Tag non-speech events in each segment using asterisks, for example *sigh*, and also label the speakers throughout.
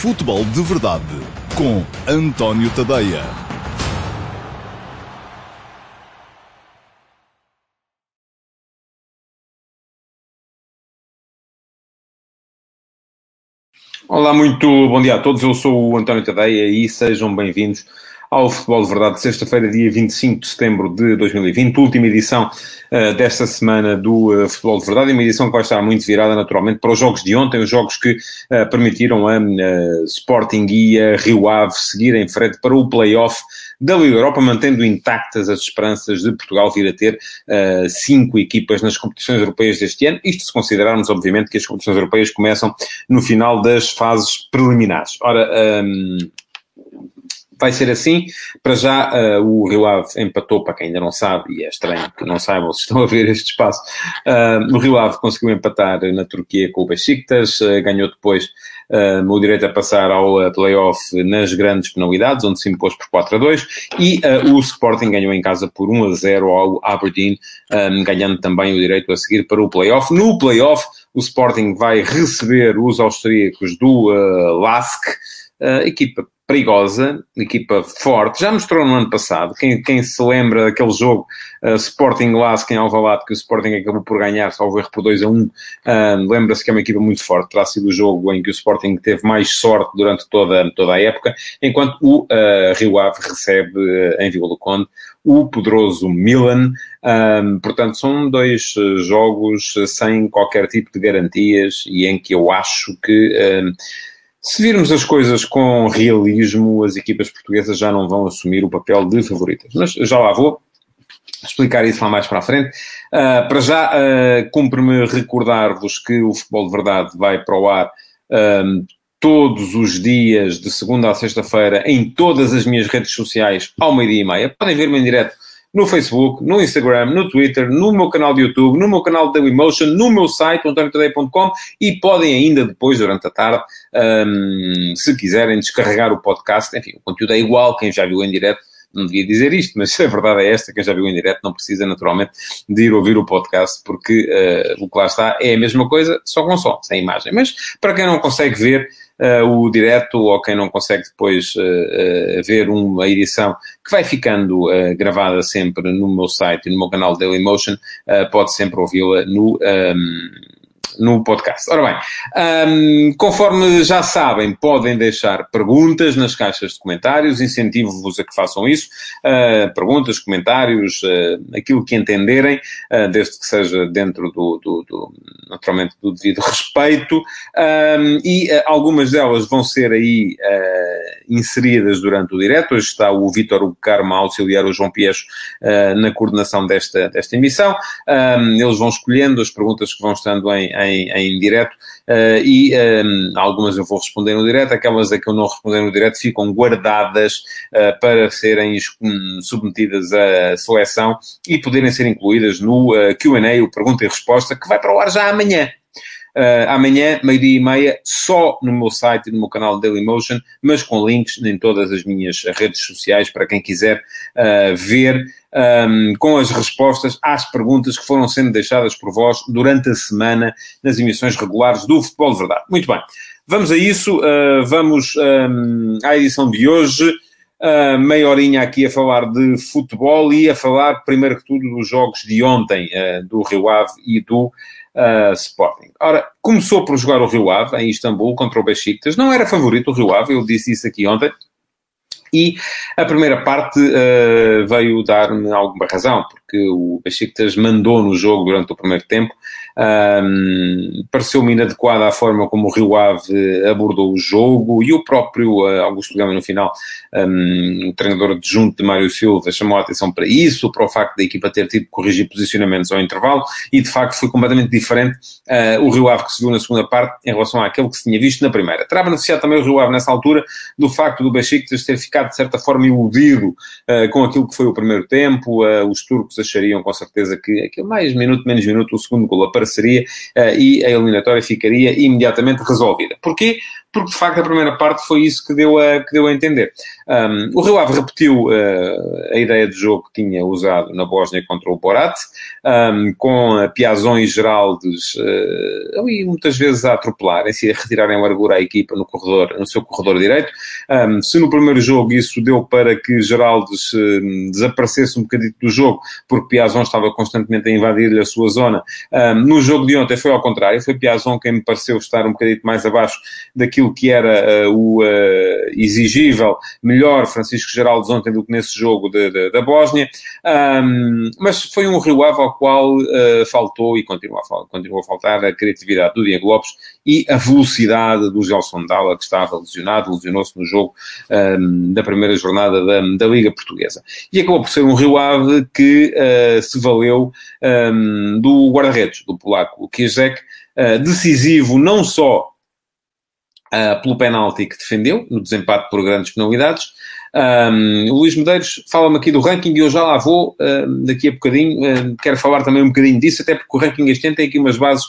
Speaker 1: Futebol de Verdade com António Tadeia.
Speaker 2: Olá, muito bom dia a todos. Eu sou o António Tadeia e sejam bem-vindos ao Futebol de Verdade, sexta-feira, dia 25 de setembro de 2020, última edição uh, desta semana do uh, Futebol de Verdade, uma edição que vai estar muito virada, naturalmente, para os jogos de ontem, os jogos que uh, permitiram a Sporting e a Rio Ave seguir em frente para o play-off da Liga Europa, mantendo intactas as esperanças de Portugal vir a ter cinco equipas nas competições europeias deste ano, isto se considerarmos, obviamente, que as competições europeias começam no final das fases preliminares. Ora, um, vai ser assim. Para já, uh, o Rio Ave empatou, para quem ainda não sabe, e é estranho que não saibam se estão a ver este espaço, uh, o Rio Ave conseguiu empatar na Turquia com o Besiktas, uh, ganhou depois o direito a passar ao play-off nas grandes penalidades, onde se impôs por 4 a 2, e o Sporting ganhou em casa por 1 a 0 ao Aberdeen, ganhando também o direito a seguir para o play-off. No play-off, o Sporting vai receber os austríacos do LASK, equipa perigosa, equipa forte, já mostrou no ano passado, quem, quem se lembra daquele jogo uh, Sporting Lask em Alvalade, que o Sporting acabou por ganhar, salvo erro por 2 a 1, uh, lembra-se que é uma equipa muito forte, terá sido o jogo em que o Sporting teve mais sorte durante toda, toda a época, enquanto o uh, Rio Ave recebe em Vila do Conde o poderoso Milan, um, portanto são dois jogos sem qualquer tipo de garantias e em que eu acho que se virmos as coisas com realismo, as equipas portuguesas já não vão assumir o papel de favoritas. Mas já lá vou explicar isso lá mais para a frente. Uh, para já, uh, cumpre-me recordar-vos que o Futebol de Verdade vai para o ar um, todos os dias, de segunda a sexta-feira, em todas as minhas redes sociais, ao meio-dia e meia. Podem ver-me em direto no Facebook, no Instagram, no Twitter, no meu canal de YouTube, no meu canal de Dailymotion, no meu site, antoniotadeia.com e podem ainda depois, durante a tarde, um, se quiserem, descarregar o podcast. Enfim, o conteúdo é igual, quem já viu em direto não devia dizer isto, mas a verdade é esta, quem já viu em direto não precisa naturalmente de ir ouvir o podcast, porque uh, o que lá está é a mesma coisa, só com som, sem imagem. Mas para quem não consegue ver, uh, o direto ou quem não consegue depois uh, ver uma edição que vai ficando gravada sempre no meu site e no meu canal Dailymotion, pode sempre ouvi-la no. Um, ehm, no podcast. Ora bem, um, conforme já sabem, podem deixar perguntas nas caixas de comentários, incentivo-vos a que façam isso, uh, perguntas, comentários, uh, aquilo que entenderem, uh, desde que seja dentro do, do, do naturalmente, do devido respeito, um, e algumas delas vão ser aí inseridas durante o direto. Hoje está o Vítor Carmo a auxiliar o João Pieixo na coordenação desta, desta emissão. Eles vão escolhendo as perguntas que vão estando em, em, em direto uh, e um, algumas eu vou responder no direto, aquelas a que eu não responder no direto ficam guardadas uh, para serem um, submetidas à seleção e poderem ser incluídas no Q&A, o pergunta e resposta, que vai para o ar já amanhã. Uh, amanhã, meio-dia e meia, só no meu site e no meu canal Dailymotion, mas com links em todas as minhas redes sociais para quem quiser uh, ver um, com as respostas às perguntas que foram sendo deixadas por vós durante a semana nas emissões regulares do Futebol de Verdade. Muito bem, vamos a isso, uh, vamos um, à edição de hoje. Uh, meia horinha aqui a falar de futebol e a falar, primeiro que tudo, dos jogos de ontem, uh, do Rio Ave e do uh, Sporting. Ora, começou por jogar o Rio Ave em Istambul contra o Besiktas. Não era favorito o Rio Ave, eu disse isso aqui ontem. E a primeira parte uh, veio dar-me alguma razão, porque o Besiktas mandou no jogo durante o primeiro tempo. Um, Pareceu-me inadequada a forma como o Rio Ave abordou o jogo e o próprio uh, Augusto Gama no final, um, o treinador adjunto de Mário Silva, chamou a atenção para isso, para o facto da equipa ter tido que corrigir posicionamentos ao intervalo e de facto foi completamente diferente uh, o Rio Ave que se viu na segunda parte em relação àquele que se tinha visto na primeira. Terá beneficiado também o Rio Ave nessa altura do facto do Besiktas ter ficado de certa forma iludido uh, com aquilo que foi o primeiro tempo, os turcos achariam com certeza que aquele mais minuto, menos minuto, o segundo gol apareceria uh, e a eliminatória ficaria imediatamente resolvida. Porquê? porque de facto a primeira parte foi isso que deu a, que deu a entender. Um, o Rio Ave repetiu uh, a ideia de jogo que tinha usado na Bósnia contra o Borat, um, com e Geraldes uh, ali muitas vezes a atropelarem-se a retirarem largura à equipa no corredor, no seu corredor direito. Um, se no primeiro jogo isso deu para que Geraldes uh, desaparecesse um bocadinho do jogo, porque Piazon estava constantemente a invadir-lhe a sua zona, no jogo de ontem foi ao contrário, foi Piazon quem me pareceu estar um bocadinho mais abaixo daquilo que era o exigível, melhor Francisco Geraldes ontem do que nesse jogo de, de, da Bósnia, um, mas foi um Rio Ave ao qual uh, faltou e continua a, continua a faltar a criatividade do Diego Lopes e a velocidade do Gelson Dalla, que estava lesionado, lesionou-se no jogo um, da primeira jornada da, da, Liga Portuguesa. E acabou por ser um Rio Ave que uh, se valeu um, do guarda-redes, do polaco, Kijek, uh, decisivo não só uh, pelo penalti que defendeu, no desempate por grandes penalidades. Um, o Luís Medeiros fala-me aqui do ranking e eu já lá vou uh, daqui a bocadinho. Uh, quero falar também um bocadinho disso, até porque o ranking este ano tem aqui umas bases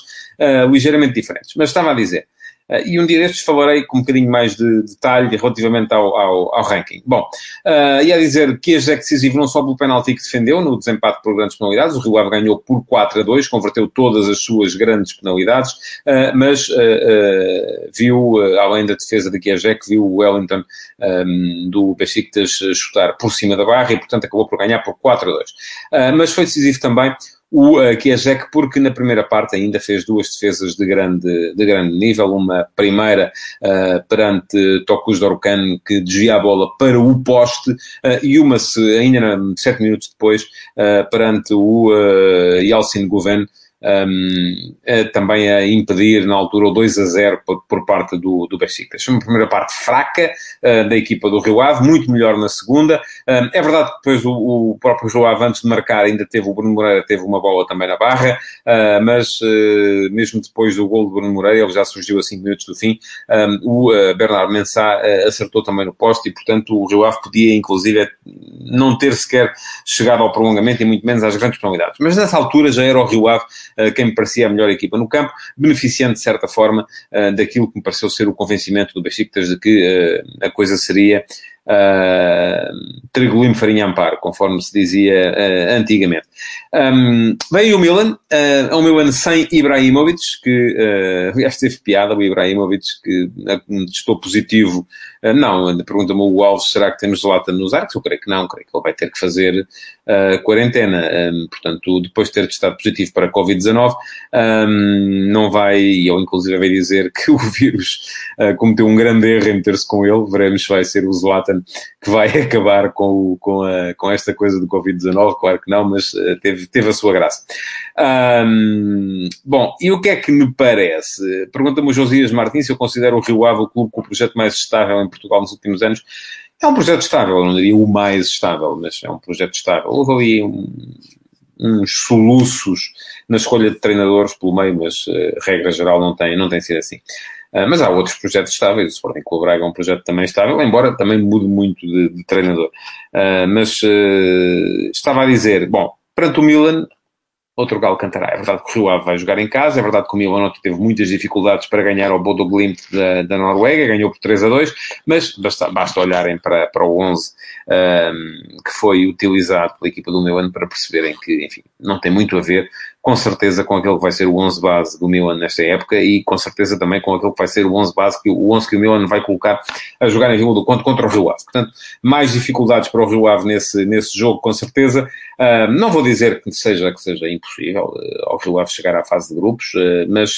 Speaker 2: ligeiramente diferentes. Mas estava a dizer, Uh, e um dia destes falarei com um bocadinho mais de detalhe relativamente ao, ao, ao ranking. Bom, uh, ia dizer que este é decisivo não só pelo penalti que defendeu no desempate por grandes penalidades, o Rio Ave ganhou por 4 a 2, converteu todas as suas grandes penalidades, uh, mas viu, além da defesa de Kiajek, viu o Wellington um, do Besiktas chutar por cima da barra e, portanto, acabou por ganhar por 4 a 2. mas foi decisivo também o uh, Kiesek, porque na primeira parte ainda fez duas defesas de grande, de grande nível, uma primeira uh, perante Tokus Dorkan, que desvia a bola para o poste, uh, e uma se, ainda sete minutos depois, perante o Yalcin Guven, um, também a impedir na altura o 2 a 0 por, por parte do, do Besiktas. Uma primeira parte fraca uh, da equipa do Rio Ave, muito melhor na segunda. Um, é verdade que depois o, o, próprio Rio Ave, antes de marcar, ainda teve o Bruno Moreira, teve uma bola também na barra, uh, mas uh, mesmo depois do gol do Bruno Moreira, ele já surgiu a 5 minutos do fim, um, o Bernardo Mensah acertou também no poste e, portanto, o Rio Ave podia, inclusive, não ter sequer chegado ao prolongamento e muito menos às grandes penalidades. Mas nessa altura já era o Rio Ave uh, quem me parecia a melhor equipa no campo, beneficiando de certa forma uh, daquilo que me pareceu ser o convencimento do Besiktas de que uh, a coisa seria uh, trigo limpo, farinha amparo, conforme se dizia uh, antigamente. Um, veio o Milan, uh, Milan sem Ibrahimovic, que uh, aliás teve piada, o Ibrahimovic, que estou positivo. Uh, não, pergunta-me o Alves, será que temos Zlatan nos arcos? Eu creio que não, creio que ele vai ter que fazer uh, quarentena. Um, portanto, depois de ter testado positivo para a Covid-19, um, não vai, e ele inclusive vai dizer que o vírus uh, cometeu um grande erro em meter-se com ele, veremos se vai ser o Zlatan que vai *laughs* acabar com, com, a, com esta coisa do Covid-19, claro que não, mas uh, teve, teve a sua graça. Um, bom, e o que é que me parece? Pergunta-me o Josias Martins se eu considero o Rio Ave o clube com o projeto mais estável em Portugal nos últimos anos. É um projeto estável, não diria o mais estável, mas é um projeto estável. Houve ali um, uns soluços na escolha de treinadores pelo meio, mas uh, regra geral não tem, não tem sido assim. Uh, mas há outros projetos estáveis, o Sporting Clube Braga é um projeto também estável, embora também mude muito de, de treinador. Uh, mas uh, estava a dizer, bom, perante o Milan, outro galo cantará. É verdade que o Rio Ave vai jogar em casa, é verdade que o Milan teve muitas dificuldades para ganhar ao Bodo Glimt da, da Noruega, ganhou por 3 a 2, mas basta, basta olharem para, para o 11 um, que foi utilizado pela equipa do Milan para perceberem que, enfim, não tem muito a ver com certeza com aquele que vai ser o 11 base do Milan nesta época e com certeza também com aquele que vai ser o 11 base, que, o 11 que o Milan vai colocar a jogar em Vila do Conto contra o Rio Ave. Portanto, mais dificuldades para o Rio Ave nesse, nesse jogo, com certeza. Uh, não vou dizer que seja, que seja impossível uh, ao Rio Ave chegar à fase de grupos, uh, mas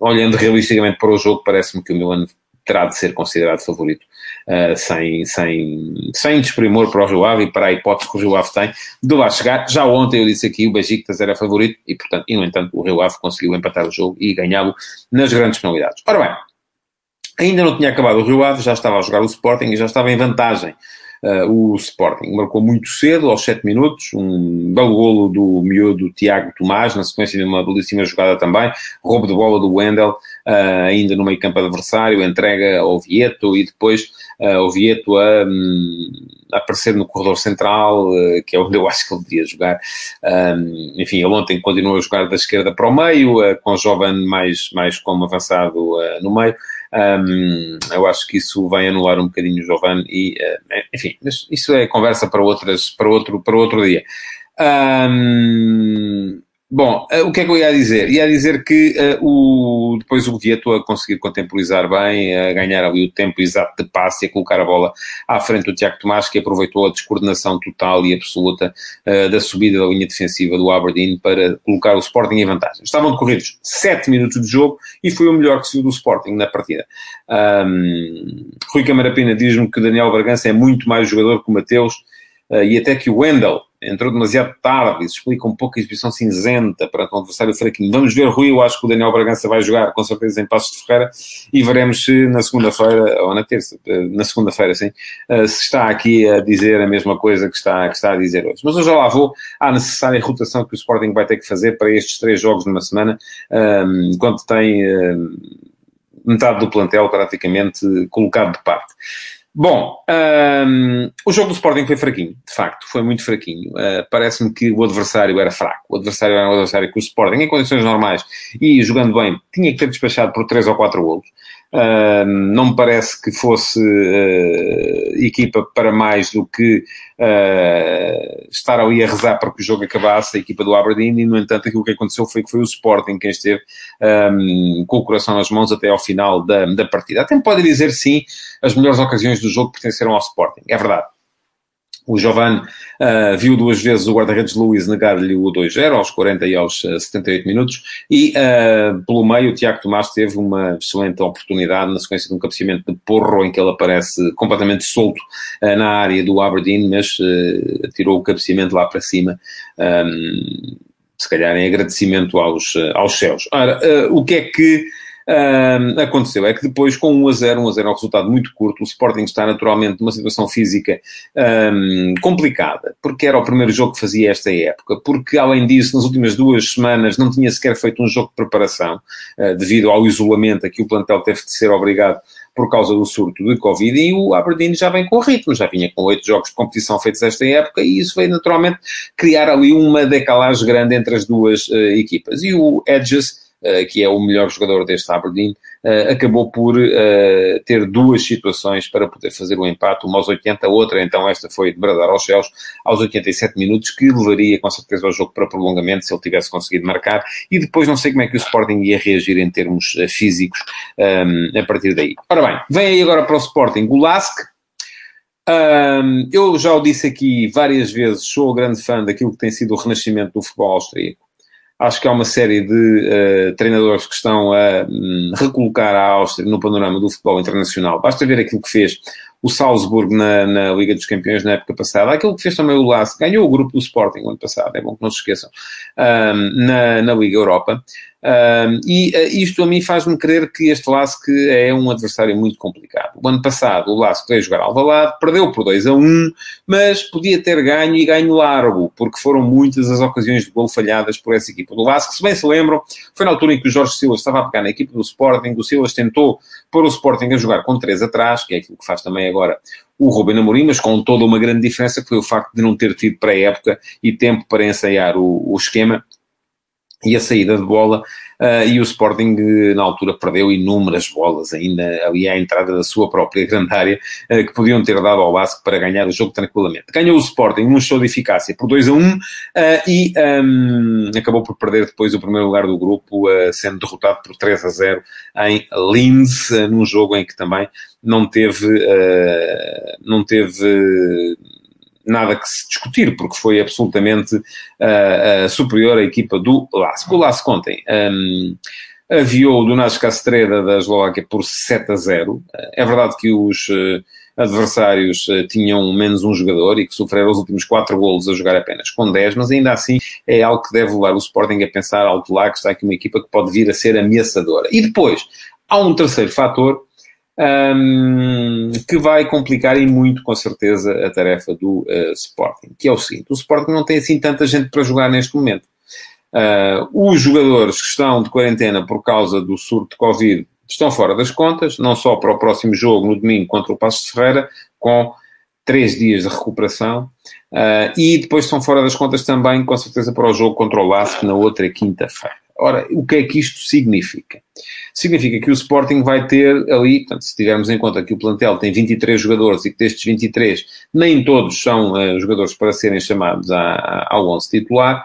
Speaker 2: olhando realisticamente para o jogo, parece-me que o Milan terá de ser considerado favorito, uh, sem, sem, sem desprimor para o Rio Ave e para a hipótese que o Rio Ave tem de lá chegar. Já ontem eu disse aqui o Besiktas era favorito e, portanto, e no entanto o Rio Ave conseguiu empatar o jogo e ganhá-lo nas grandes penalidades. Ora bem, ainda não tinha acabado o Rio Ave, já estava a jogar o Sporting e já estava em vantagem. Uh, o Sporting marcou muito cedo, aos 7 minutos, um belo golo do miúdo Tiago Tomás, na sequência de uma belíssima jogada também, roubo de bola do Wendel, uh, ainda no meio campo adversário, entrega ao Vieto e depois uh, o Vieto a, um, aparecer no corredor central, uh, que é onde eu *laughs* acho que ele devia jogar. Um, enfim, ele ontem continuou a jogar da esquerda para o meio, com o Jovem mais, mais como avançado no meio. Um, eu acho que isso vai anular um bocadinho o Giovanni e, uh, enfim, isso é conversa para, outras, para, outro, para outro dia. Um, Bom, uh, o que é que eu ia dizer? Ia dizer que uh, o, depois o Vieto a conseguir contemporizar bem, a ganhar ali o tempo exato de passe e a colocar a bola à frente do Tiago Tomás, que aproveitou a descoordenação total e absoluta uh, da subida da linha defensiva do Aberdeen para colocar o Sporting em vantagem. Estavam decorridos 7 minutos de jogo e foi o melhor que se viu do Sporting na partida. Um, Rui Camarapina diz-me que Daniel Bragança é muito mais jogador que o Mateus e até que o Wendel entrou demasiado tarde, isso explica um pouco a exibição cinzenta para um adversário fraquinho. Vamos ver, Rui, eu acho que o Daniel Bragança vai jogar com certeza em Passos de Ferreira e veremos se na segunda-feira, ou na terça, eh, na segunda-feira, sim, eh, se está aqui a dizer a mesma coisa que está, que está a dizer hoje. Mas eu já lá vou à necessária rotação que o Sporting vai ter que fazer para estes três jogos numa semana, ehm, quando tem ehm, metade do plantel praticamente colocado de parte. Bom, um, o jogo do Sporting foi fraquinho, de facto, foi muito fraquinho. Uh, Parece-me que o adversário era fraco. O adversário era um adversário que o Sporting, em condições normais e jogando bem, tinha que ter despachado por 3 ou 4 golos. Uh, não me parece que fosse uh, equipa para mais do que uh, estar ali a rezar para que o jogo acabasse, a equipa do Aberdeen, e no entanto aquilo que aconteceu foi que foi o Sporting quem esteve um, com o coração nas mãos até ao final da, da partida. Até me pode dizer sim, as melhores ocasiões do jogo pertenceram ao Sporting, é verdade. O Giovanni uh, viu duas vezes o guarda-redes Luiz negar-lhe o 2-0 aos 40 e aos 78 minutos e uh, pelo meio o Tiago Tomás teve uma excelente oportunidade na sequência de um cabeceamento de porro em que ele aparece completamente solto uh, na área do Aberdeen, mas tirou o cabeceamento lá para cima. Um, se calhar em agradecimento aos, aos céus. Ora, o que é que Uh, aconteceu é que depois, com 1 a 0, 1 a 0 é um resultado muito curto, o Sporting está naturalmente numa situação física um, complicada, porque era o primeiro jogo que fazia esta época, porque além disso, nas últimas duas semanas não tinha sequer feito um jogo de preparação, uh, devido ao isolamento a que o plantel teve de ser obrigado por causa do surto de Covid, e o Aberdeen já vem com ritmo, já vinha com oito jogos de competição feitos esta época, e isso veio naturalmente criar ali uma decalagem grande entre as duas uh, equipas. E o Edges que é o melhor jogador deste Aberdeen, uh, acabou por uh, ter duas situações para poder fazer o empate, uma aos 80, a outra, então esta foi de bradar aos céus, aos 87 minutos, que levaria com certeza o jogo para prolongamento se ele tivesse conseguido marcar, e depois não sei como é que o Sporting ia reagir em termos físicos um, a partir daí. Ora bem, vem aí agora para o Sporting o Lask, um, eu já o disse aqui várias vezes, sou grande fã daquilo que tem sido o renascimento do futebol austríaco. Acho que há uma série de uh, treinadores que estão a um, recolocar a Áustria no panorama do futebol internacional. Basta ver aquilo que fez o Salzburg na, na, Liga dos Campeões na época passada, aquilo que fez também o Lask, ganhou o grupo do Sporting no ano passado, é bom que não se esqueçam, um, na, na Liga Europa. Um, e uh, isto a mim faz-me crer que este Lask é um adversário muito complicado. O ano passado o Lask veio jogar Alvalade, perdeu por 2 a 1, mas podia ter ganho e ganho largo, porque foram muitas as ocasiões de gol falhadas por essa equipa do Lask. Se bem se lembram, foi na altura em que o Jorge Silas estava a pegar na equipa do Sporting, o Silas tentou pôr o Sporting a jogar com 3 atrás, que é aquilo que faz também agora o Ruben Amorim, mas com toda uma grande diferença, que foi o facto de não ter tido pré-época e tempo para ensaiar o, o esquema e a saída de bola, uh, e o Sporting na altura perdeu inúmeras bolas ainda ali à entrada da sua própria *laughs* grande área, uh, que podiam ter dado ao Vasco para ganhar o jogo tranquilamente. Ganhou o Sporting num show de eficácia por 2 a 1 uh, e um, acabou por perder depois o primeiro lugar do grupo, sendo derrotado por 3 a 0 em Linz, num jogo em que também não teve, não teve nada que se discutir, porque foi absolutamente uh, uh, superior à equipa do Lask. O Lask ontem um, aviou o Dunas Castreda da Eslováquia por 7 a 0. Uh, é verdade que os adversários tinham menos um jogador e que sofreram os últimos 4 golos a jogar apenas com 10, mas ainda assim é algo que deve levar o Sporting a pensar alto lá que está aqui uma equipa que pode vir a ser ameaçadora. E depois, há um terceiro fator um, que vai complicar e muito, com certeza, a tarefa do uh, Sporting, que é o seguinte: o Sporting não tem assim tanta gente para jogar neste momento. os jogadores que estão de quarentena por causa do surto de Covid estão fora das contas, não só para o próximo jogo no domingo contra o Passo de Ferreira, com três dias de recuperação, uh, e depois estão fora das contas também, com certeza, para o jogo contra o LASC na outra quinta-feira. Ora, o que é que isto significa? Significa que o Sporting vai ter ali, portanto, se tivermos em conta que o plantel tem 23 jogadores e que destes 23 nem todos são uh, jogadores para serem chamados ao 11 titular,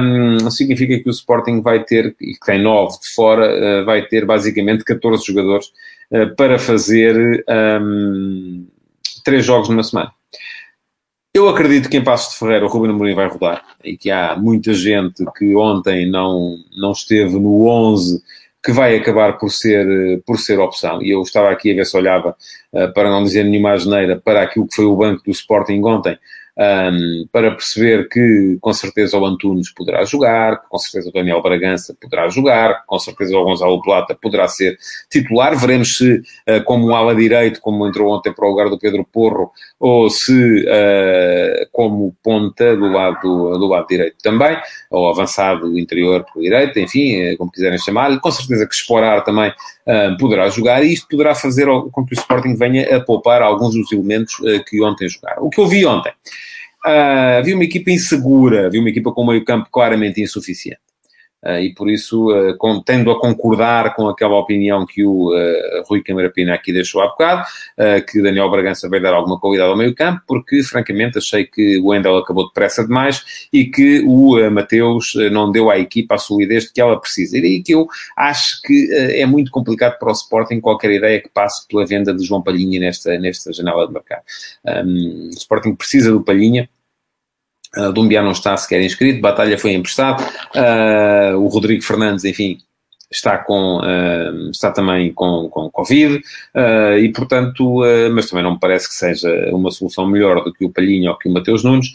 Speaker 2: um, significa que o Sporting vai ter, e que tem 9 de fora, uh, vai ter basicamente 14 jogadores uh, para fazer um, 3 jogos numa semana. Eu acredito que em Passos de Ferreira o Ruben Amorim vai rodar e que há muita gente que ontem não, não esteve no 11 que vai acabar por ser, por ser opção. E eu estava aqui a ver se olhava, uh, para não dizer nenhuma asneira, para aquilo que foi o banco do Sporting ontem um, para perceber que com certeza o Antunes poderá jogar, que com certeza o Daniel Bragança poderá jogar, que com certeza o Gonzalo Plata poderá ser titular. Veremos se, uh, como um ala direito, como entrou ontem para o lugar do Pedro Porro, ou se uh, como ponta do lado, do lado direito também, ou avançado interior por direito, enfim, uh, como quiserem chamar-lhe. Com certeza que Esporar também poderá jogar e isto poderá fazer com que o Sporting venha a poupar alguns dos elementos que ontem jogaram. O que eu vi ontem Uh, havia uma equipa insegura, havia uma equipa com um meio campo claramente insuficiente. Uh, e por isso, uh, com, tendo a concordar com aquela opinião que o uh, Rui Camarapina aqui deixou há bocado, que Daniel Bragança vai dar alguma qualidade ao meio campo, porque francamente achei que o Wendel acabou depressa demais e que o Mateus não deu à equipa a solidez que ela precisa. E daí que eu acho que é muito complicado para o Sporting qualquer ideia que passe pela venda de João Palhinha nesta, nesta janela de mercado. Um, o Sporting precisa do Palhinha, Uh, Dumbiá não está sequer inscrito, Batalha foi emprestado, uh, o Rodrigo Fernandes, enfim, está, com, uh, está também com, com Covid, uh, e portanto, uh, mas também não me parece que seja uma solução melhor do que o Palhinha ou que o Mateus Nunes,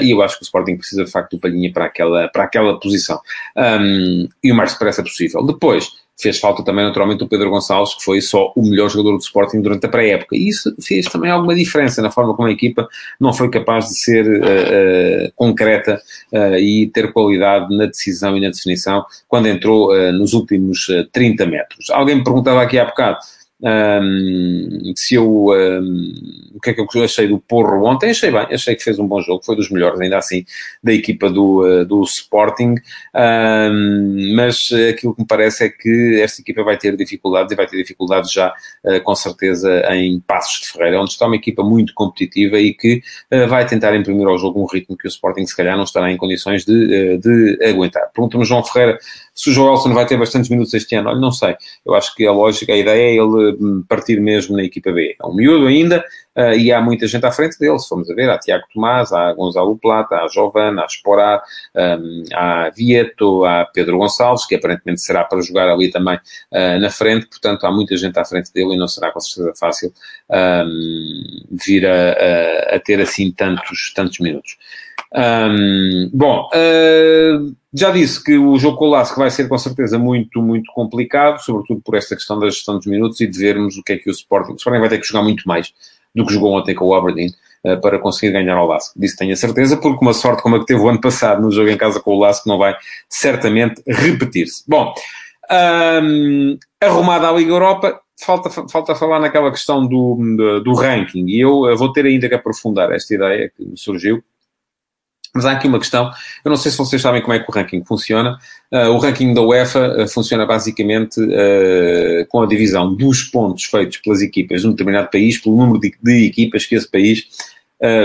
Speaker 2: e eu acho que o Sporting precisa de facto do Palhinha para aquela, para aquela posição, um, e o mais depressa possível. Depois, Fez falta também, naturalmente, o Pedro Gonçalves, que foi só o melhor jogador do Sporting durante a pré-época. E isso fez também alguma diferença na forma como a equipa não foi capaz de ser uh, uh, concreta uh, e ter qualidade na decisão e na definição quando entrou nos últimos 30 metros. Alguém me perguntava aqui há bocado se eu. Um, o que é que eu achei do Porro ontem? Achei bem, achei que fez um bom jogo, foi dos melhores, ainda assim, da equipa do, uh, do Sporting. Um, mas aquilo que me parece é que esta equipa vai ter dificuldades e vai ter dificuldades já, uh, com certeza, em Passos de Ferreira, onde está uma equipa muito competitiva e que uh, vai tentar imprimir ao jogo um ritmo que o Sporting, se calhar, não estará em condições de, de aguentar. Pergunta-me João Ferreira se o Joelson vai ter bastantes minutos este ano. Olha, não sei. Eu acho que a lógica, a ideia é ele partir mesmo na equipa B. É um miúdo ainda uh, e há muita gente à frente dele. Se formos a ver, há Tiago Tomás, há Gonzalo Plata, há Giovana, há Esporá, um, há Vieto, há Pedro Gonçalves, que aparentemente será para jogar ali também uh, na frente. Portanto, há muita gente à frente dele e não será com certeza fácil um, vir a, a, a, ter assim tantos, tantos minutos. Um, bom, uh, já disse que o jogo com o Lask vai ser com certeza muito, muito complicado, sobretudo por esta questão da gestão dos minutos e de vermos o que é que o Sporting, o Sporting vai ter que jogar muito mais do que jogou ontem com o Aberdeen uh, para conseguir ganhar ao Lask. Disso tenho a certeza, porque uma sorte como a que teve o ano passado no jogo em casa com o Lask não vai certamente repetir-se. Bom, um, arrumada a Liga Europa, falta, falta falar naquela questão do, do, ranking e eu uh, vou ter ainda que aprofundar esta ideia que me surgiu mas há aqui uma questão, eu não sei se vocês sabem como é que o ranking funciona. Uh, o ranking da UEFA uh, funciona basicamente uh, com a divisão dos pontos feitos pelas equipas de um determinado país, pelo número de, de equipas que esse país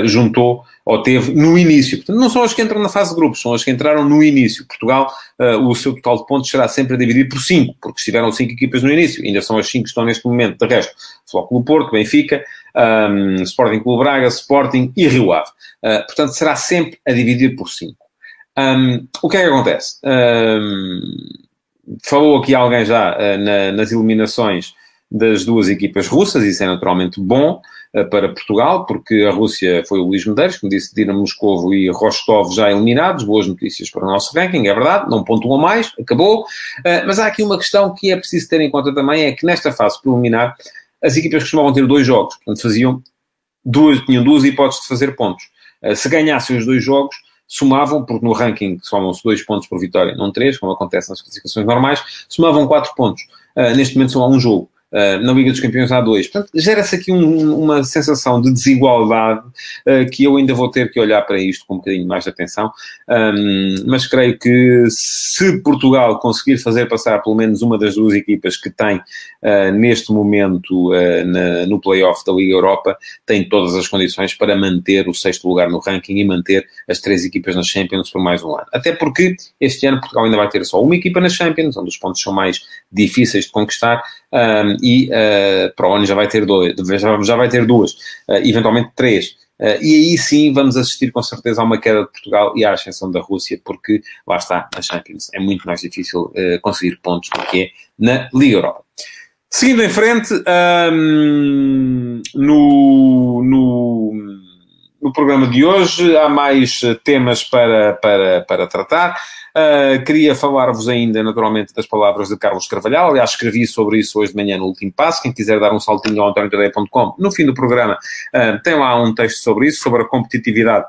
Speaker 2: juntou ou teve no início. Portanto, não são as que entram na fase de grupos, são as que entraram no início. Portugal, o seu total de pontos será sempre dividido por 5, porque estiveram 5 equipas no início, ainda são as 5 que estão neste momento. De resto, Flóculo Porto, Benfica, um, Sporting Clube Braga, Sporting e Rio Ave. Uh, portanto, será sempre a dividir por 5. Um, o que é que acontece? Um, falou aqui alguém já uh, na, nas eliminações das duas equipas russas, isso é naturalmente bom uh, para Portugal, porque a Rússia foi o Luís Medeiros, como disse, Dinamo Moscovo e Rostov já eliminados, boas notícias para o nosso ranking, é verdade, não pontuam mais, acabou, uh, mas há aqui uma questão que é preciso ter em conta também, é que nesta fase preliminar as equipas costumavam ter dois jogos, portanto faziam duas, tinham duas hipóteses de fazer pontos. Uh, se ganhassem os dois jogos, somavam, porque no ranking somam-se dois pontos por vitória, não três, como acontece nas classificações normais, somavam quatro pontos. Neste momento são a um jogo. Uh, na Liga dos Campeões há dois. Portanto, gera-se aqui um, uma sensação de desigualdade uh, que eu ainda vou ter que olhar para isto com um bocadinho mais de atenção. Um, mas creio que se Portugal conseguir fazer passar pelo menos uma das duas equipas que tem uh, neste momento na, no playoff da Liga Europa, tem todas as condições para manter o sexto lugar no ranking e manter as três equipas nas Champions por mais um ano. Até porque este ano Portugal ainda vai ter só uma equipa nas Champions, onde os pontos são mais difíceis de conquistar um, e uh, para o ano já vai ter dois, já, vai ter duas, uh, eventualmente três. Uh, e aí sim vamos assistir com certeza a uma queda de Portugal e à ascensão da Rússia, porque lá está, na Champions é muito mais difícil conseguir pontos do que é na Liga Europa. Seguindo em frente, um, no, no, no programa de hoje há mais temas para, para, para tratar. Uh, queria falar-vos ainda, naturalmente, das palavras de Carlos Carvalhal. Aliás, escrevi sobre isso hoje de manhã no último passo. Quem quiser dar um saltinho ao antoniotadeia.com, no fim do programa, uh, tem lá um texto sobre isso, sobre a competitividade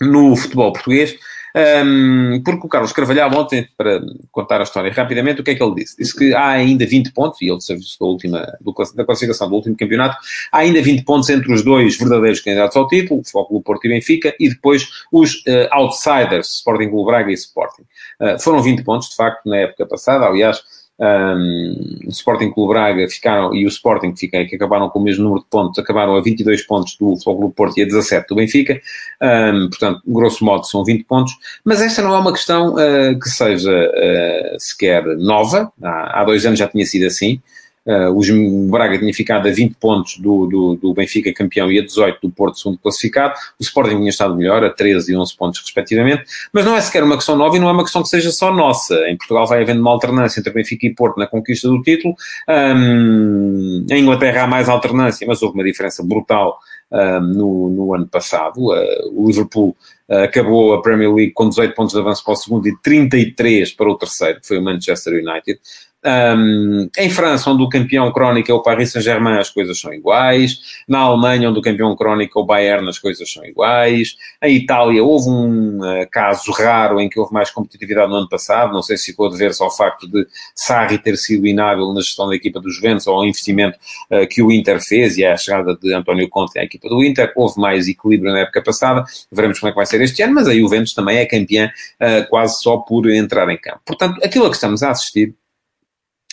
Speaker 2: no futebol português. Um, porque o Carlos Carvalhal, ontem, para contar a história rapidamente, o que é que ele disse? Disse que há ainda 20 pontos, e ele serviço da última, do, da classificação do último campeonato, há ainda 20 pontos entre os dois verdadeiros candidatos ao título, Futebol Clube Porto e Benfica, e depois os uh, outsiders, Sporting Clube Braga e Sporting. Uh, foram 20 pontos, de facto, na época passada, aliás, um, o Sporting Clube Braga ficaram, e o Sporting que, fica, que acabaram com o mesmo número de pontos, acabaram a 22 pontos do Futebol Clube Porto e a 17 do Benfica, um, portanto, grosso modo são 20 pontos, mas esta não é uma questão uh, que seja uh, sequer nova, há, há dois anos já tinha sido assim, Uh, o Braga tinha ficado a 20 pontos do, do, do, Benfica campeão e a 18 do Porto segundo classificado. O Sporting tinha estado melhor, a 13 e 11 pontos respectivamente. Mas não é sequer uma questão nova e não é uma questão que seja só nossa. Em Portugal vai havendo uma alternância entre Benfica e Porto na conquista do título. Um, em Inglaterra há mais alternância, mas houve uma diferença brutal um, no, no, ano passado. Uh, o Liverpool uh, acabou a Premier League com 18 pontos de avanço para o segundo e 33 para o terceiro, que foi o Manchester United. Um, em França, onde o campeão crónico é o Paris Saint-Germain, as coisas são iguais. Na Alemanha, onde o campeão crónico é o Bayern, as coisas são iguais. Em Itália, houve um uh, caso raro em que houve mais competitividade no ano passado. Não sei se ficou a dever-se ao facto de Sarri ter sido inábil na gestão da equipa dos Juventus ou ao investimento uh, que o Inter fez e à chegada de António Conte à equipa do Inter. Houve mais equilíbrio na época passada. Veremos como é que vai ser este ano, mas aí o Juventus também é campeã uh, quase só por entrar em campo. Portanto, aquilo a que estamos a assistir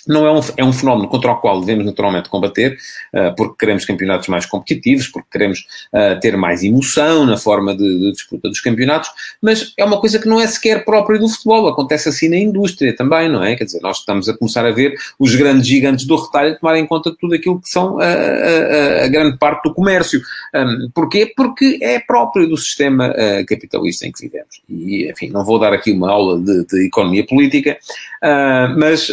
Speaker 2: não é um, é um fenómeno contra o qual devemos naturalmente combater, uh, porque queremos campeonatos mais competitivos, porque queremos uh, ter mais emoção na forma de, de, disputa dos campeonatos, mas é uma coisa que não é sequer própria do futebol, acontece assim na indústria também, não é? Quer dizer, nós estamos a começar a ver os grandes gigantes do retalho tomarem conta de tudo aquilo que são a, a, a grande parte do comércio. Um, porquê? Porque é próprio do sistema uh, capitalista em que vivemos. E, enfim, não vou dar aqui uma aula de, de economia política, mas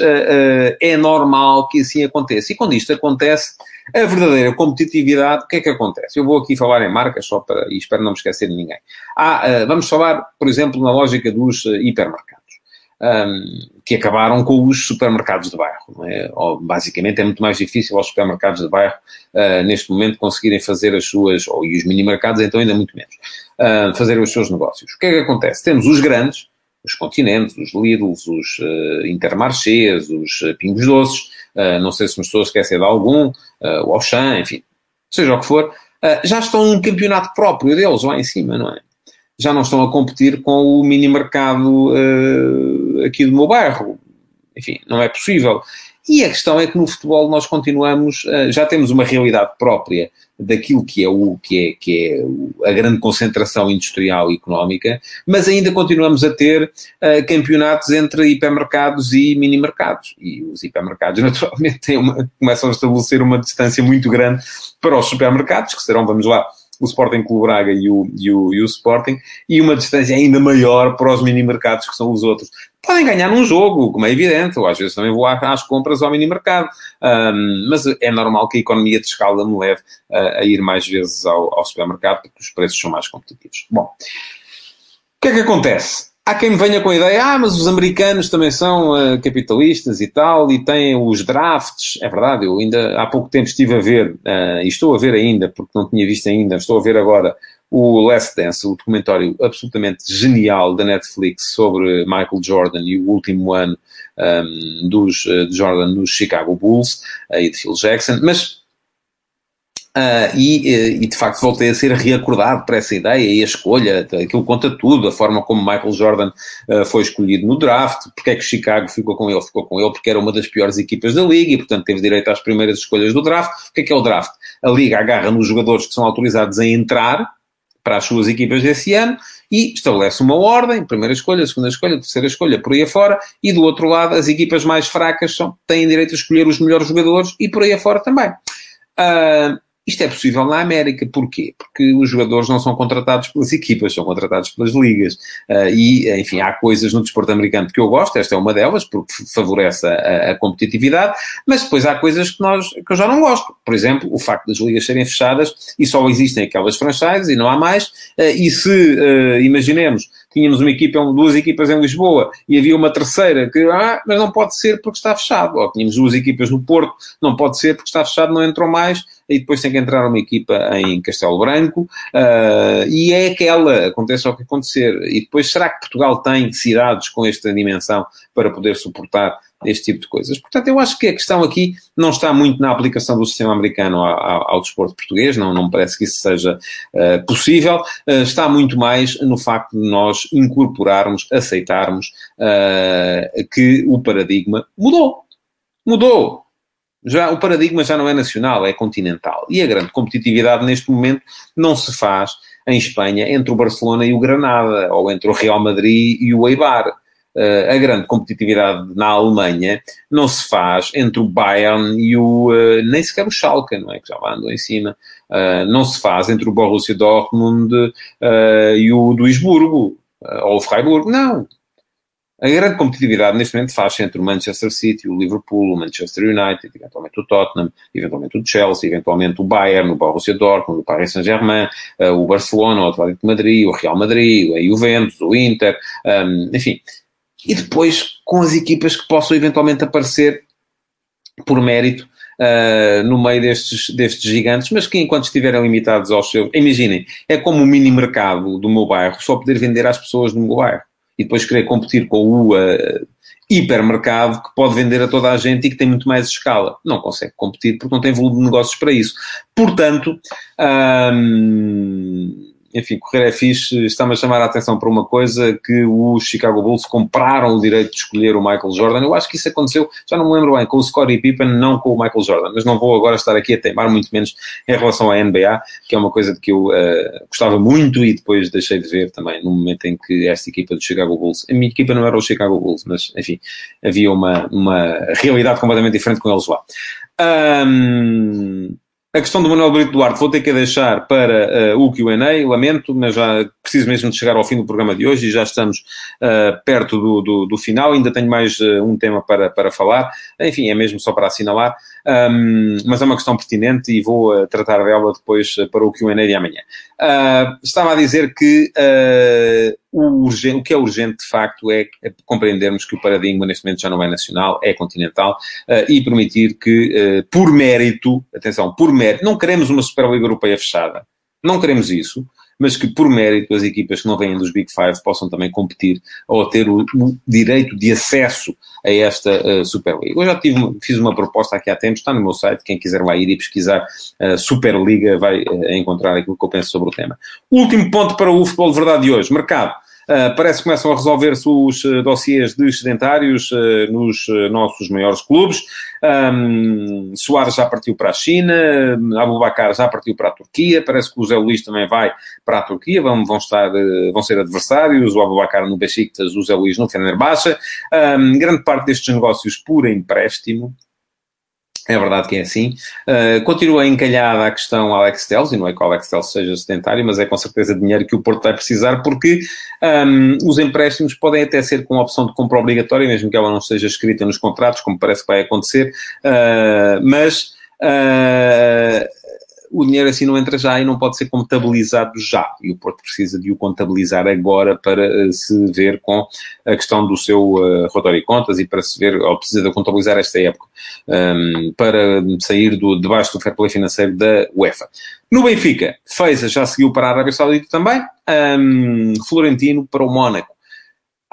Speaker 2: é normal que assim aconteça. E quando isto acontece, a verdadeira competitividade, o que é que acontece? Eu vou aqui falar em marcas só para, e espero não me esquecer de ninguém. Uh, vamos falar, por exemplo, na lógica dos uh, hipermercados. Um, que acabaram com os supermercados de bairro. É? Ou, basicamente é muito mais difícil aos supermercados de bairro uh, neste momento conseguirem fazer as suas, ou e os mini-mercados então ainda muito menos, uh, fazer os seus negócios. O que é que acontece? Temos os grandes, os Continentes, os Lidls, os uh, Intermarchés, os uh, Pingos Doces, uh, não sei se me estou a esquecer de algum, uh, o Auchan, enfim, seja o que for, já estão num campeonato próprio deles lá em cima, não é? Já não estão a competir com o mini mercado aqui do meu bairro. Enfim, não é possível. E a questão é que no futebol nós continuamos, já temos uma realidade própria daquilo que é, o, que é, que é a grande concentração industrial e económica, mas ainda continuamos a ter uh, campeonatos entre hipermercados e mini-mercados. E os hipermercados, *laughs* naturalmente, uma, começam a estabelecer uma distância muito grande para os supermercados, que serão, vamos lá, o Sporting Clube Braga e o, e, o, e o Sporting, e uma distância ainda maior para os mini-mercados, que são os outros. Podem ganhar num jogo, como é evidente, ou às vezes também vou às compras ao mini-mercado, um, mas é normal que a economia de escala me leve uh, a ir mais vezes ao, ao supermercado, porque os preços são mais competitivos. Bom, o que é que acontece? Há quem me venha com a ideia, ah, mas os americanos também são uh, capitalistas e tal, e têm os drafts. É verdade, eu ainda há pouco tempo estive a ver, uh, e estou a ver ainda, porque não tinha visto ainda, estou a ver agora o Last Dance, o documentário absolutamente genial da Netflix sobre Michael Jordan e o último ano um, dos, de Jordan nos Chicago Bulls e de Phil Jackson, mas Uh, e, e, de facto voltei a ser reacordado para essa ideia e a escolha, aquilo conta tudo, a forma como Michael Jordan uh, foi escolhido no draft, porque é que Chicago ficou com ele, ficou com ele porque era uma das piores equipas da liga e portanto teve direito às primeiras escolhas do draft. O que é que é o draft? A liga agarra nos jogadores que são autorizados a entrar para as suas equipas desse ano e estabelece uma ordem, primeira escolha, segunda escolha, terceira escolha, por aí afora, e do outro lado as equipas mais fracas são, têm direito a escolher os melhores jogadores e por aí afora também. Uh, isto é possível na América. Porquê? Porque os jogadores não são contratados pelas equipas, são contratados pelas ligas. Uh, e, enfim, há coisas no desporto americano que eu gosto, esta é uma delas, porque favorece a, a, competitividade, mas depois há coisas que, nós, que eu já não gosto. Por exemplo, o facto das ligas serem fechadas e só existem aquelas franchises e não há mais. Uh, e se, uh, imaginemos, tínhamos uma equipa, duas equipas em Lisboa e havia uma terceira que, ah, mas não pode ser porque está fechado. Ou tínhamos duas equipas no Porto, não pode ser porque está fechado, não entrou mais, e depois tem que entrar uma equipa em Castelo Branco, uh, e é aquela, acontece o que acontecer. E depois, será que Portugal tem cidades com esta dimensão para poder suportar este tipo de coisas. Portanto, eu acho que a questão aqui não está muito na aplicação do sistema americano ao, ao, ao desporto português, não, não me parece que isso seja uh, possível, uh, está muito mais no facto de nós incorporarmos, aceitarmos uh, que o paradigma mudou. Mudou. Já, o paradigma já não é nacional, é continental. E a grande competitividade neste momento não se faz em Espanha entre o Barcelona e o Granada, ou entre o Real Madrid e o Eibar a grande competitividade na Alemanha não se faz entre o Bayern e o, uh, nem sequer o Schalke, não é? Que já lá andou em cima. Uh, não se faz entre o Borussia Dortmund e o Duisburgo, ou o Freiburg, não. A grande competitividade neste momento faz-se entre o Manchester City, o Liverpool, o Manchester United, eventualmente o Tottenham, eventualmente o Chelsea, eventualmente o Bayern, o Borussia Dortmund, o Paris Saint-Germain, o Barcelona, o Atlético de Madrid, o Real Madrid, a Juventus, o Inter, enfim, e depois com as equipas que possam eventualmente aparecer por mérito uh, no meio destes, destes gigantes, mas que enquanto estiverem limitados aos seus. Imaginem, é como o mini mercado do meu bairro, só poder vender às pessoas do meu bairro e depois querer competir com o uh, hipermercado que pode vender a toda a gente e que tem muito mais escala. Não consegue competir porque não tem volume de negócios para isso. Portanto. Um, enfim, correr é fixe, está-me a chamar a atenção para uma coisa que os Chicago Bulls compraram o direito de escolher o Michael Jordan. Eu acho que isso aconteceu, já não me lembro bem, com o Scottie Pippen, não com o Michael Jordan, mas não vou agora estar aqui a teimar, muito menos em relação à NBA, que é uma coisa de que eu uh, gostava muito e depois deixei de ver também, no momento em que esta equipa do Chicago Bulls, a minha equipa não era o Chicago Bulls, mas enfim, havia uma, uma realidade completamente diferente com eles lá. Um, a questão do Manuel Brito Duarte vou ter que deixar para uh, o Q&A, lamento, mas já preciso mesmo de chegar ao fim do programa de hoje e já estamos uh, perto do, do, do, final. Ainda tenho mais uh, um tema para, para falar. Enfim, é mesmo só para assinalar, um, mas é uma questão pertinente e vou tratar dela depois para o Q&A de amanhã. estava a dizer que o, urgente, o, que é urgente, de facto, é compreendermos que o paradigma neste momento já não é nacional, é continental, uh, e permitir que, uh, por mérito, atenção, por mérito, não queremos uma Superliga Europeia fechada, não queremos isso, mas que, por mérito, as equipas que não vêm dos Big Five possam também competir ou ter o, o direito de acesso a esta uh, Superliga. Eu já tive, fiz uma proposta aqui há tempos, está no meu site, quem quiser lá ir e pesquisar uh, Superliga vai uh, encontrar aquilo que eu penso sobre o tema. Último ponto para o futebol de verdade de hoje, mercado. Uh, parece que começam a resolver-se os uh, dossiês de sedentários uh, nos nossos maiores clubes. Um, Soares já partiu para a China, Abubacar já partiu para a Turquia, parece que o Zé Luís também vai para a Turquia, vão, vão, estar, vão ser adversários, o Abubacar no Besiktas, o Zé Luís no Fenerbahçe. Um, grande parte destes negócios por empréstimo, é verdade que é assim. Uh, continua encalhada a questão Alex Telles, e não é que o Alex Telles seja sedentário, mas é com certeza dinheiro que o Porto vai precisar, porque um, os empréstimos podem até ser com opção de compra obrigatória, mesmo que ela não esteja escrita nos contratos, como parece que vai acontecer, uh, mas uh, o dinheiro assim não entra já e não pode ser contabilizado já. E o Porto precisa de o contabilizar agora para uh, se ver com a questão do seu uh, relatório de contas e para se ver, ou precisa de contabilizar esta época, um, ehm, para sair do, debaixo do fair play financeiro da UEFA. No Benfica, Feiza já seguiu para a Arábia Saudita também, um, ehm, Florentino para o Mónaco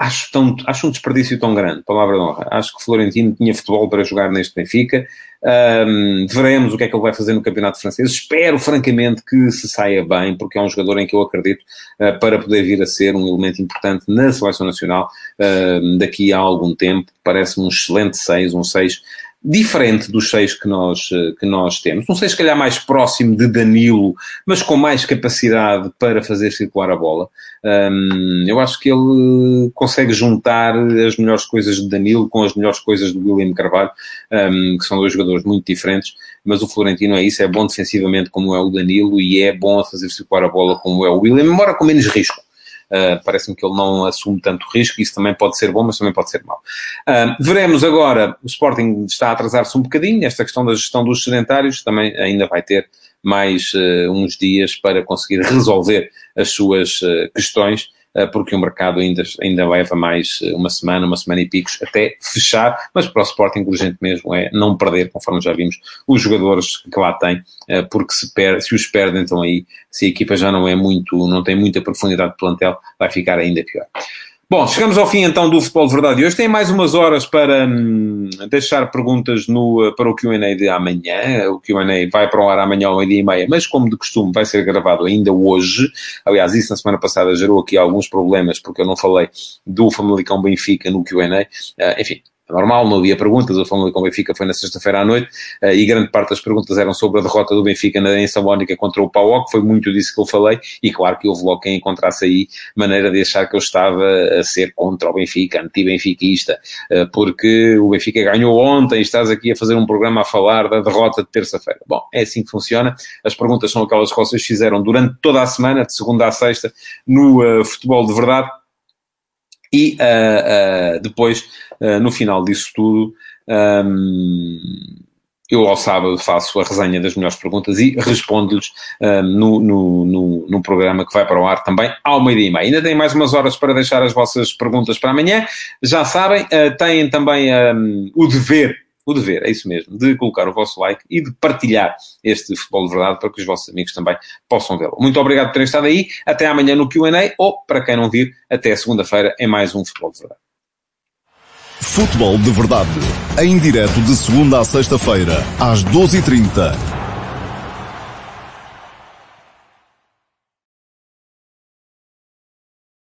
Speaker 2: acho, tão, acho um desperdício tão grande, palavra de honra. Acho que Florentino tinha futebol para jogar neste Benfica. Um, veremos o que é que ele vai fazer no Campeonato Francês. Espero, francamente, que se saia bem, porque é um jogador em que eu acredito uh, para poder vir a ser um elemento importante na Seleção Nacional uh, daqui a algum tempo. Parece-me um excelente 6, um 6 diferente dos seis que nós, eh, que nós temos. Não sei se calhar mais próximo de Danilo, mas com mais capacidade para fazer circular a bola. Um, eu acho que ele consegue juntar as melhores coisas de Danilo com as melhores coisas do William Carvalho, um, que são dois jogadores muito diferentes, mas o Florentino é isso, é bom defensivamente como é o Danilo e é bom a fazer circular a bola como é o William, embora com menos risco. Uh, Parece-me que ele não assume tanto risco, isso também pode ser bom, mas também pode ser mau. Uh, veremos agora, o Sporting está a atrasar-se um bocadinho, esta questão da gestão dos sedentários também ainda vai ter mais uh, uns dias para conseguir resolver as suas questões porque o mercado ainda, ainda leva mais eh, uma semana, uma semana e picos até fechar, mas para o Sporting urgente mesmo é não perder, conforme já vimos, os jogadores que lá tem, eh, porque se, perde, se os perdem, então aí, se a equipa já não é muito, não tem muita profundidade de plantel, vai ficar ainda pior. Bom, chegamos ao fim então do Futebol de Verdade. Hoje tem mais umas horas para hum, deixar perguntas no, para o QA de amanhã. O QA vai para o ar amanhã ao meio-dia e meia, mas como de costume vai ser gravado ainda hoje. Aliás, isso na semana passada gerou aqui alguns problemas porque eu não falei do Famalicão Benfica no QA. Uh, ah, enfim, é normal, não havia perguntas, a Fórmula com o Benfica foi na sexta-feira à noite uh, e grande parte das perguntas eram sobre a derrota do Benfica na, em Salónica contra o PAOC, foi muito disso que eu falei e claro que houve logo quem encontrasse aí maneira de achar que eu estava a ser contra o Benfica, anti-benfiquista, uh, porque o Benfica ganhou ontem e estás aqui a fazer um programa a falar da derrota de terça-feira. Bom, é assim que funciona, as perguntas são aquelas que vocês fizeram durante toda a semana, de segunda a sexta, no uh, Futebol de Verdade, e uh, uh, depois, uh, no final disso tudo, um, eu ao sábado faço a resenha das melhores perguntas e respondo-lhes no, no, no, no, programa que vai para o ar também ao meio-dia e meia. Ainda têm mais umas horas para deixar as vossas perguntas para amanhã. Já sabem, têm também um, o dever o dever, é isso mesmo, de colocar o vosso like e de partilhar este futebol de verdade para que os vossos amigos também possam vê-lo. Muito obrigado por terem estado aí. Até amanhã no QA ou, para quem não vir, até segunda-feira em mais um Futebol de Verdade.
Speaker 1: Futebol de Verdade, em direto de segunda a sexta-feira, às 12h30